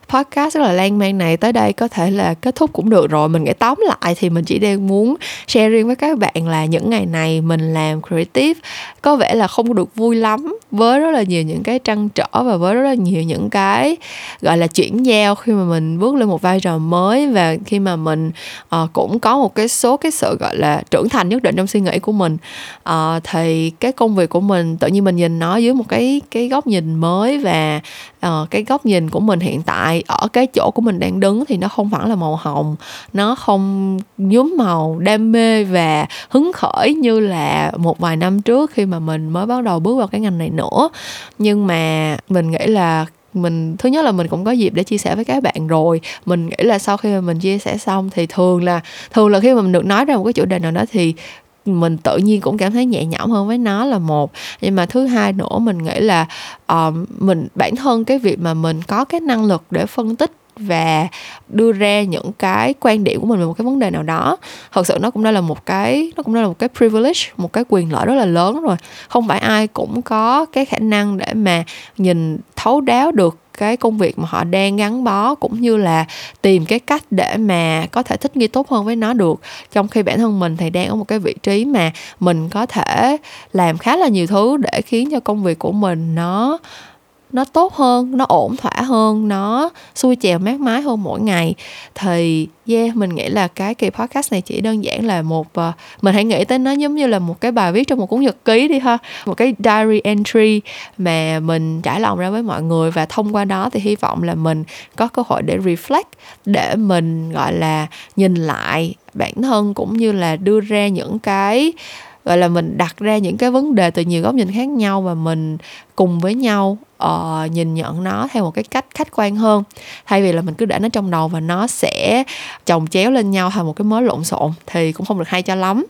podcast rất là lan man này tới đây có thể là kết thúc cũng được rồi. Mình nghĩ tóm lại thì mình chỉ đang muốn share riêng với các bạn là những ngày này mình làm creative có vẻ là không được vui lắm với rất là nhiều những cái trăn trở và với rất là nhiều những cái gọi là chuyển giao khi mà mình bước lên một vai trò mới. Và khi mà mình uh, cũng có một cái số cái sự gọi là trưởng thành nhất định trong suy nghĩ của mình uh, thì cái công việc của mình tự nhiên mình nhìn nó dưới một cái cái góc nhìn mới và uh, cái góc nhìn của mình hiện tại ở cái chỗ của mình đang đứng thì nó không phải là màu hồng. Nó không nhuốm màu đam mê và hứng khởi như là một vài năm trước khi mà mình mới bắt đầu bước vào cái ngành này nữa. Nhưng mà mình nghĩ là mình thứ nhất là mình cũng có dịp để chia sẻ với các bạn rồi. Mình nghĩ là sau khi mà mình chia sẻ xong thì thường là thường là khi mà mình được nói ra một cái chủ đề nào đó thì mình tự nhiên cũng cảm thấy nhẹ nhõm hơn với nó là một. Nhưng mà thứ hai nữa mình nghĩ là uh, mình bản thân cái việc mà mình có cái năng lực để phân tích và đưa ra những cái quan điểm của mình về một cái vấn đề nào đó thật sự nó cũng đã là một cái nó cũng đã là một cái privilege một cái quyền lợi rất là lớn rồi. Không phải ai cũng có cái khả năng để mà nhìn thấu đáo được cái công việc mà họ đang gắn bó cũng như là tìm cái cách để mà có thể thích nghi tốt hơn với nó được. Trong khi bản thân mình thì đang ở một cái vị trí mà mình có thể làm khá là nhiều thứ để khiến cho công việc của mình nó nó tốt hơn nó ổn thỏa hơn nó xuôi chèo mát mái hơn mỗi ngày. Thì yeah mình nghĩ là cái kỳ podcast này chỉ đơn giản là một uh, mình hãy nghĩ tới nó giống như là một cái bài viết trong một cuốn nhật ký đi ha một cái diary entry mà mình trải lòng ra với mọi người và thông qua đó thì hy vọng là mình có cơ hội để reflect để mình gọi là nhìn lại bản thân cũng như là đưa ra những cái gọi là mình đặt ra những cái vấn đề từ nhiều góc nhìn khác nhau và mình cùng với nhau uh, nhìn nhận nó theo một cái cách khách quan hơn. Thay vì là mình cứ để nó trong đầu và nó sẽ chồng chéo lên nhau thành một cái mớ lộn xộn thì cũng không được hay cho lắm.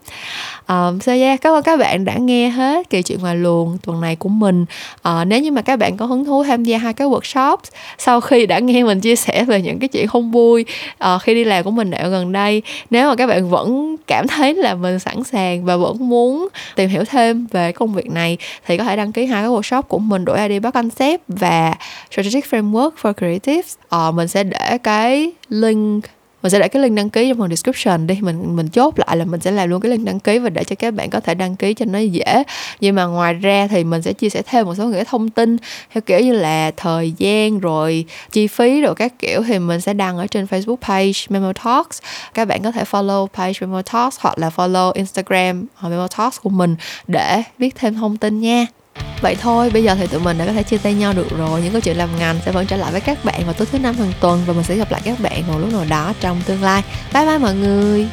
Um, so yeah, cảm ơn các bạn đã nghe hết kỳ chuyện ngoài luồng tuần này của mình. Uh, nếu như mà các bạn có hứng thú tham gia hai cái workshop sau khi đã nghe mình chia sẻ về những cái chuyện không vui uh, khi đi làm của mình ở gần đây nếu mà các bạn vẫn cảm thấy là mình sẵn sàng và vẫn muốn tìm hiểu thêm về công việc này thì có thể đăng ký hai cái workshop của mình đổi ID bắt concept và strategic framework for creatives. Ờ, mình sẽ để cái link mình sẽ để cái link đăng ký trong phần description đi. Mình mình chốt lại là mình sẽ làm luôn cái link đăng ký và để cho các bạn có thể đăng ký cho nó dễ. Nhưng mà ngoài ra thì mình sẽ chia sẻ thêm một số những cái thông tin theo kiểu như là thời gian rồi chi phí rồi các kiểu thì mình sẽ đăng ở trên Facebook page Memo Talks. Các bạn có thể follow page Memo Talks hoặc là follow Instagram ờ, Memo Talks của mình để biết thêm thông tin nha. Vậy thôi, bây giờ thì tụi mình đã có thể chia tay nhau được rồi. Những câu chuyện làm ngành sẽ vẫn trở lại với các bạn vào tối thứ năm hàng tuần Và mình sẽ gặp lại các bạn một lúc nào đó trong tương lai. Bye bye mọi người!